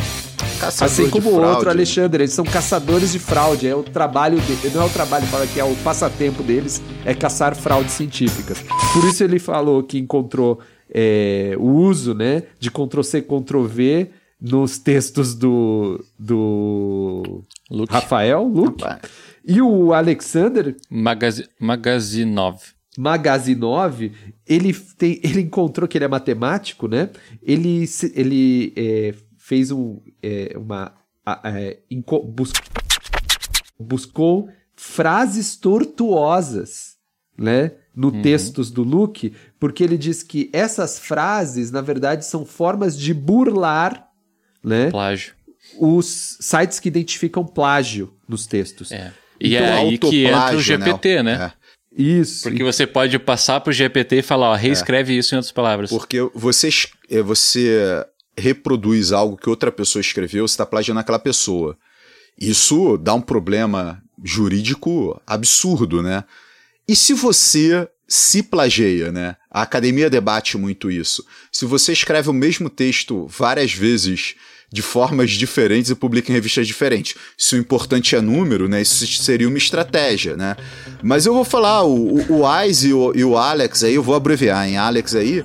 Caçador assim como o outro Alexandre, eles são caçadores de fraude. É o trabalho dele, não é o trabalho, fala que é o passatempo deles, é caçar fraudes científicas. Por isso ele falou que encontrou é, o uso, né, de Ctrl C, Ctrl V nos textos do, do Luke. Rafael, Luke. Rapaz. E o Alexander, Magazi Magazinov. Magazinov, ele, tem, ele encontrou que ele é matemático, né? Ele, ele é, fez um, é, uma. a- é, bus- buscou frases tortuosas, né? No textos do Luke, porque ele diz que essas frases, na verdade, são formas de burlar, né? Plágio. Os sites que identificam plágio nos textos. É. E Então, é aí que entra o Autoplágio, GPT, né? É. Isso. Porque você pode passar pro GPT e falar, ó, reescreve isso em outras palavras. Porque você, é, você reproduz algo que outra pessoa escreveu, você está plagiando aquela pessoa. Isso dá um problema jurídico absurdo, né? E se você se plageia, né? A academia debate muito isso. Se você escreve o mesmo texto várias vezes de formas diferentes e publica em revistas diferentes. Se o importante é número, né? Isso seria uma estratégia, né? Mas eu vou falar, o, o, o Wise e o, e o Alex aí, eu vou abreviar em Alex aí,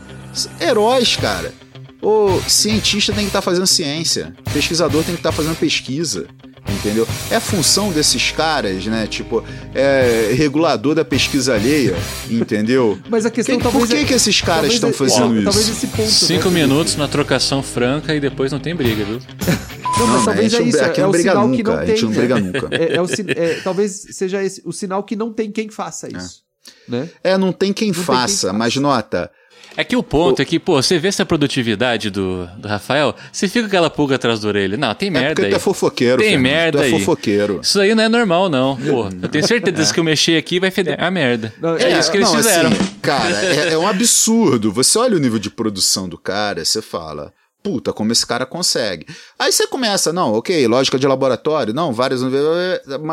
heróis, cara. O cientista tem que estar fazendo ciência, pesquisador tem que estar fazendo pesquisa, entendeu? É função desses caras, né? Tipo, é regulador da pesquisa alheia, entendeu? Mas a questão Que- talvez por que, é- que esses caras estão é- fazendo ó, isso? Talvez esse ponto. Cinco né? minutos na trocação franca e depois não tem briga, viu? Não, mas Não, talvez a é gente isso. não- aqui é não o briga sinal que nunca, não a tem. gente não né? briga nunca. É, é o é, talvez seja esse, o sinal que não tem quem faça isso. Né? É, não tem quem Não tem quem faça, faça. mas nota, É que o ponto é que, pô, você vê essa produtividade do, do Rafael, você fica com aquela pulga atrás da orelha. Não, tem é merda porque aí. tu é fofoqueiro, Tem Fernando, merda tu é aí. fofoqueiro. Isso aí não é normal, não. Pô, eu tenho certeza que eu mexer aqui vai feder a merda. Não, é, isso que eles não, fizeram. assim, cara, é, é um absurdo. Você olha o nível de produção do cara, você fala, puta, como esse cara consegue. Aí você começa, não, ok, lógica de laboratório, não, várias.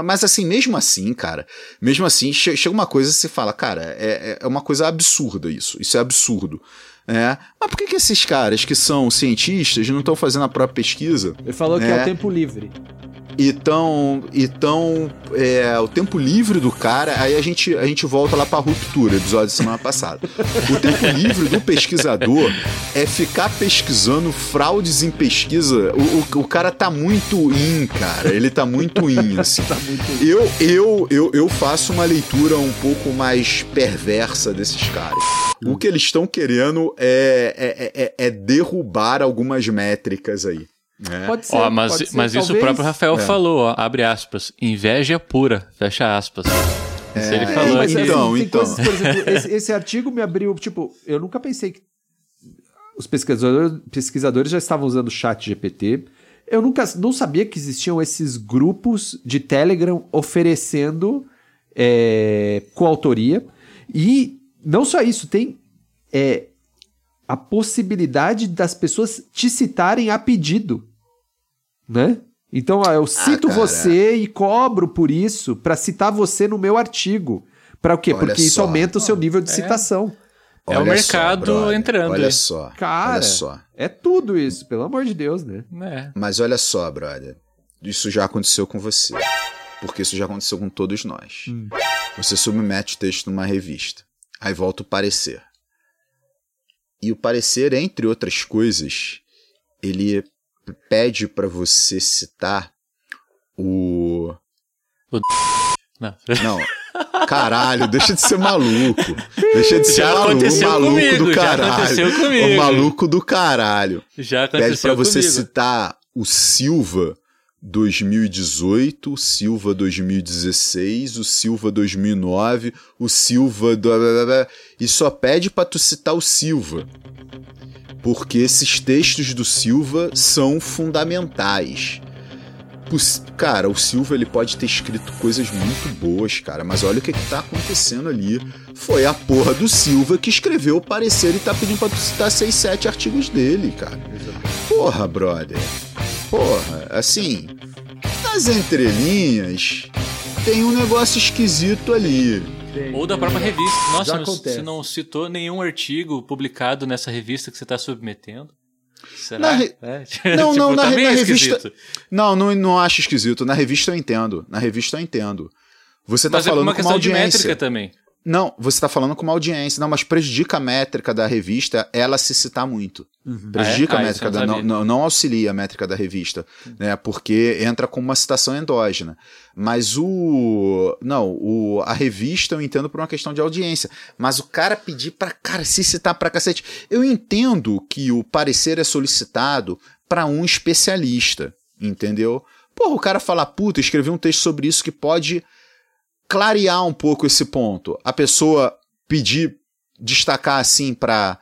Mas assim, mesmo assim, cara, mesmo assim, che- chega uma coisa e você fala, cara, é, é uma coisa absurda isso. Isso é absurdo. É. Mas por que, que esses caras que são cientistas não estão fazendo a própria pesquisa? Ele falou que é É. o tempo livre. E tão, e tão é, o tempo livre do cara, aí a gente, a gente volta lá pra ruptura, episódio da semana passada. O tempo livre do pesquisador é ficar pesquisando fraudes em pesquisa. O, o, o cara tá muito in, cara. Ele tá muito in, assim. Eu, eu, eu, eu faço uma leitura um pouco mais perversa desses caras. O que eles estão querendo é, é, é, é derrubar algumas métricas aí. Né? Pode ser. Ó, mas, pode ser, mas isso o próprio Rafael É. falou, ó, abre aspas. Inveja pura, fecha aspas. Isso ele É, falou mas, aqui. então, tem então. coisas, por exemplo, esse, esse artigo me abriu, tipo, eu nunca pensei que os pesquisadores, pesquisadores já estavam usando o chat GPT. Eu nunca não sabia que existiam esses grupos de Telegram oferecendo é, coautoria. E não só isso, tem é, a possibilidade das pessoas te citarem a pedido, né? Então, ó, eu cito cara. você e cobro por isso para citar você no meu artigo. Para o quê? Olha Porque isso só. aumenta o seu nível de citação. É o Olha mercado brother, entrando Olha aí. só. Cara, olha só. é tudo isso, pelo amor de Deus, né? É. Mas olha só, brother. Isso já aconteceu com você. Porque isso já aconteceu com todos nós. Hum. Você submete o texto numa revista. Aí volta o parecer. E o parecer, entre outras coisas, ele pede para você citar o. Não. Não, Caralho, deixa de ser maluco. Deixa de ser Já maluco, aconteceu maluco comigo, do já caralho. aconteceu comigo. O maluco do caralho. Já Pede aconteceu pra você comigo. citar o Silva 2018, o Silva 2016, o Silva 2009, o Silva do... e só pede pra tu citar o Silva. Porque esses textos do Silva são fundamentais. Cara, o Silva ele pode ter escrito coisas muito boas, cara, mas olha o que, que tá acontecendo ali. Foi a porra do Silva que escreveu o parecer e tá pedindo pra tu citar 6, 7 artigos dele, cara. Porra, brother. Porra, assim, nas entrelinhas tem um negócio esquisito ali. Ou da própria revista. Nossa, acontece. você não citou nenhum artigo publicado nessa revista que você está submetendo? Será? Na re- É. Não, não, na tá re- meio na revista-. Não, não, não acho esquisito. Na revista eu entendo. Na revista eu entendo. Você tá Mas é falando uma com uma questão de audiência. métrica também. Não, você tá falando com uma audiência. Não, mas prejudica a métrica da revista ela se citar muito. Prejudica Ah, é? a Ah, métrica eu da. não Não, não, auxilia a métrica da revista, né? Porque entra com uma citação endógena. Mas o. Não, o, a revista eu entendo por uma questão de audiência. Mas o cara pedir pra. Cara, se citar pra cacete. Eu entendo que o parecer é solicitado pra um especialista. Entendeu? Porra, o cara fala, puta, escrevi um texto sobre isso que pode clarear um pouco esse ponto. A pessoa pedir, destacar assim pra,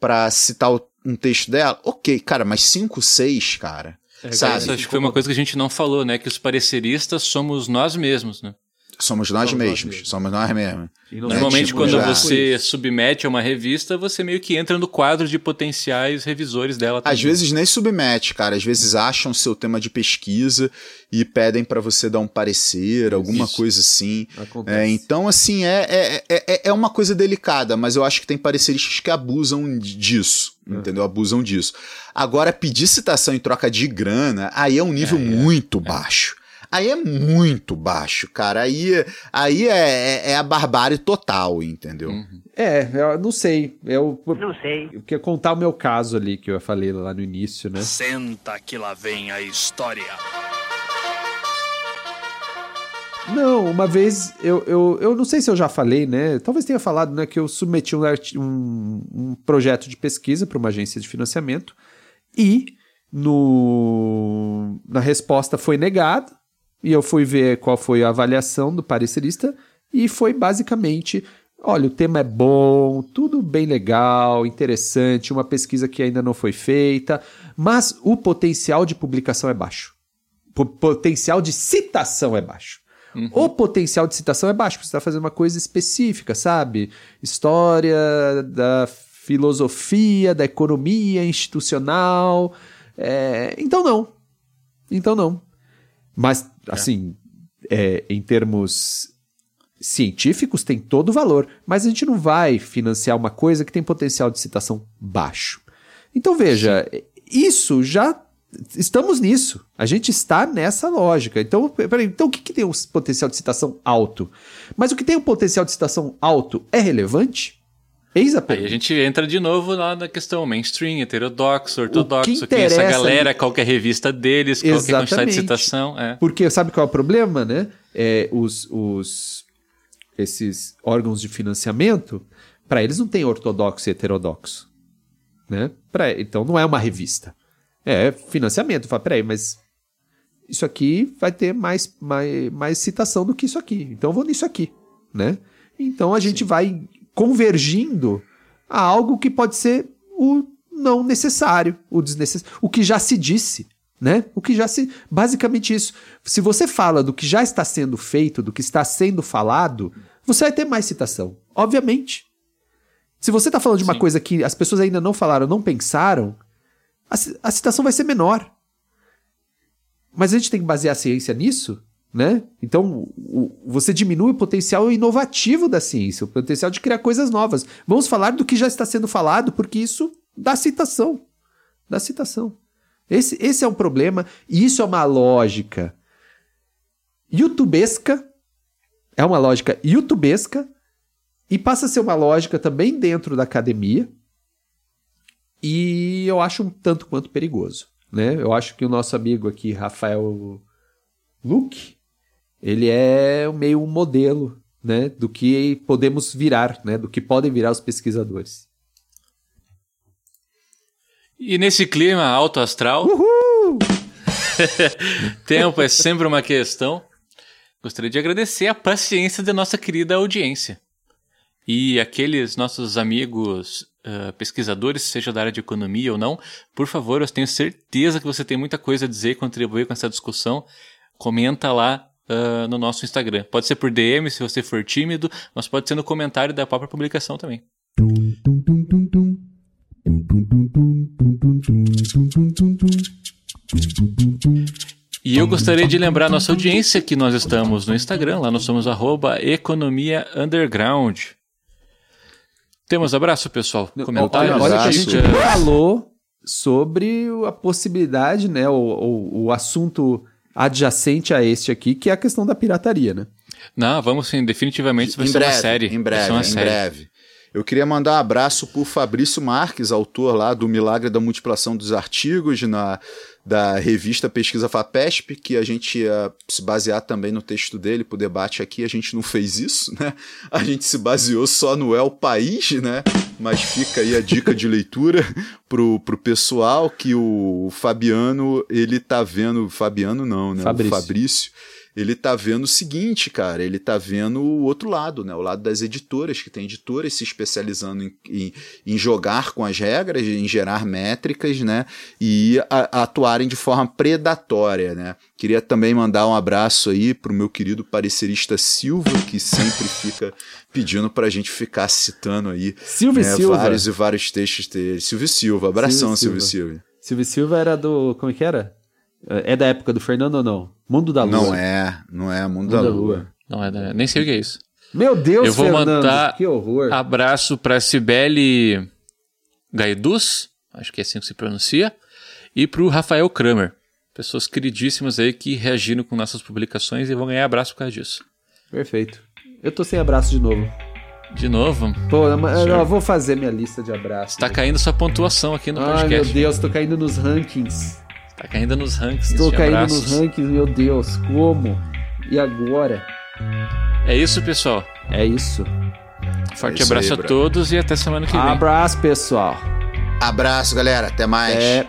pra citar um texto dela, ok, cara, mas 5, 6, cara. sabe? Isso acho que foi uma coisa que a gente não falou, né? Que os pareceristas somos nós mesmos, né? Somos nós Somos nós mesmos. mesmos. Somos nós mesmos. E Normalmente, tipo, quando já- você submete a uma revista, você meio que entra no quadro de potenciais revisores dela. Às também. vezes nem submete, cara. Às vezes acham seu tema de pesquisa e pedem pra você dar um parecer, alguma Isso. coisa assim. É, então, assim, é, é, é, é uma coisa delicada, mas eu acho que tem pareceristas que abusam disso, entendeu? Abusam disso. Agora, pedir citação em troca de grana, aí é um nível muito baixo. Aí é muito baixo, cara. Aí, aí é, é- é a barbárie total, entendeu? É, eu não sei. Eu, Não sei. eu queria contar o meu caso ali, que eu falei lá no início, né? Senta que lá vem a história. Não, uma vez eu, eu, eu não sei se eu já falei, né? Talvez tenha falado, né? Que eu submeti um, um, um projeto de pesquisa para uma agência de financiamento e no, na resposta foi negado. E eu fui ver qual foi a avaliação do parecerista e foi basicamente: olha, o tema é bom, tudo bem legal, interessante, uma pesquisa que ainda não foi feita, mas o potencial de publicação é baixo. O potencial de citação é baixo. O potencial de citação é baixo, porque você está fazendo uma coisa específica, sabe? História da filosofia, da economia institucional. é, Então, não. Então, não. Mas, assim, é, em termos científicos, tem todo o valor. Mas a gente não vai financiar uma coisa que tem potencial de citação baixo. Então, veja, isso já. Estamos nisso. A gente está nessa lógica. Então, peraí, então o que, que tem um potencial de citação alto? Mas o que tem um potencial de citação alto é relevante? Eis a Aí a gente entra de novo lá na questão mainstream, heterodoxo, ortodoxo, quem é essa galera, ali- qual é a revista deles, qual que é a quantidade de Exatamente. citação. É. Porque sabe qual é o problema, né? É, os, os, esses órgãos de financiamento, para eles não tem ortodoxo e heterodoxo. Né? Pra, então não é uma revista. É financiamento. Fala, peraí, mas isso aqui vai ter mais, mais, mais citação do que isso aqui. Então eu vou nisso aqui. Né? Então a gente vai convergindo a algo que pode ser o não necessário, o desnecessário, o que já se disse, né? O que já se basicamente isso. Se você fala do que já está sendo feito, do que está sendo falado, você vai ter mais citação, obviamente. Se você está falando de uma Sim. coisa que as pessoas ainda não falaram, não pensaram, a, a citação vai ser menor. Mas a gente tem que basear a ciência nisso, né? Então, o- você diminui o potencial inovativo da ciência, o potencial de criar coisas novas. Vamos falar do que já está sendo falado, porque isso dá citação. Dá citação. Esse, esse é um problema, e isso é uma lógica youtubesca. É uma lógica youtubesca, e passa a ser uma lógica também dentro da academia. E eu acho um tanto quanto perigoso. Né? Eu acho que o nosso amigo aqui, Rafael Luke, ele é meio um modelo né, do que podemos virar, né, do que podem virar os pesquisadores. E nesse clima alto astral, tempo é sempre uma questão. Gostaria de agradecer a paciência da nossa querida audiência. E aqueles nossos amigos uh, pesquisadores, seja da área de economia ou não, por favor, eu tenho certeza que você tem muita coisa a dizer e contribuir com essa discussão. Comenta lá uh, no nosso Instagram. Pode ser por DM se você for tímido, mas pode ser no comentário da própria publicação também. E eu gostaria de lembrar a nossa audiência que nós estamos no Instagram, lá nós somos arroba economia underground. Temos abraço, pessoal? Comentários? Olha, olha que a gente falou sobre a possibilidade, né, o, o, o assunto adjacente a este aqui, que é a questão da pirataria, né? Não, vamos sim, definitivamente vai em ser breve, uma série. Em breve, em série. breve. Eu queria mandar um abraço para o Fabrício Marques, autor lá do Milagre da Multiplicação dos Artigos, na, da revista Pesquisa FAPESP, que a gente ia se basear também no texto dele para o debate aqui. A gente não fez isso, né? A gente se baseou só no El País, né? Mas fica aí a dica de leitura pro, pro pessoal que o Fabiano, ele tá vendo. Fabiano não, né? Fabrício. O Fabrício ele tá vendo o seguinte, cara, ele tá vendo o outro lado, né? O lado das editoras, que tem editoras se especializando em, em, em jogar com as regras, em gerar métricas, né? E a, a atuarem de forma predatória, né? Queria também mandar um abraço aí pro meu querido parecerista Silva, que sempre fica pedindo pra gente ficar citando aí Silvio né, Silva. vários e vários textos dele. Silvio Silva, abração, Silvio Silvio Silva. Silvio Silva era do. Como é que era? É da época do Fernando ou não? Mundo da Lua. Não é, não é Mundo, Mundo da da Lua. Lua. Não, é, nem sei o que é isso. Meu Deus, Eu vou Fernando, mandar que horror. Abraço para Cibele Gaidus, acho que é assim que se pronuncia, e para o Rafael Kramer. Pessoas queridíssimas aí que reagiram com nossas publicações e vão ganhar abraço por causa disso. Perfeito. Eu tô sem abraço de novo. De novo, Pô, mas eu vou fazer minha lista de abraços. está caindo sua pontuação aqui no Ai, meu podcast. Deus, tô caindo nos rankings. Está caindo nos rankings Estou caindo abraços. nos rankings, meu Deus, como? E agora? É isso, pessoal. É isso. Forte É isso abraço aí, a todos e até semana que vem. Abraço, pessoal. Abraço, galera. Até mais. É.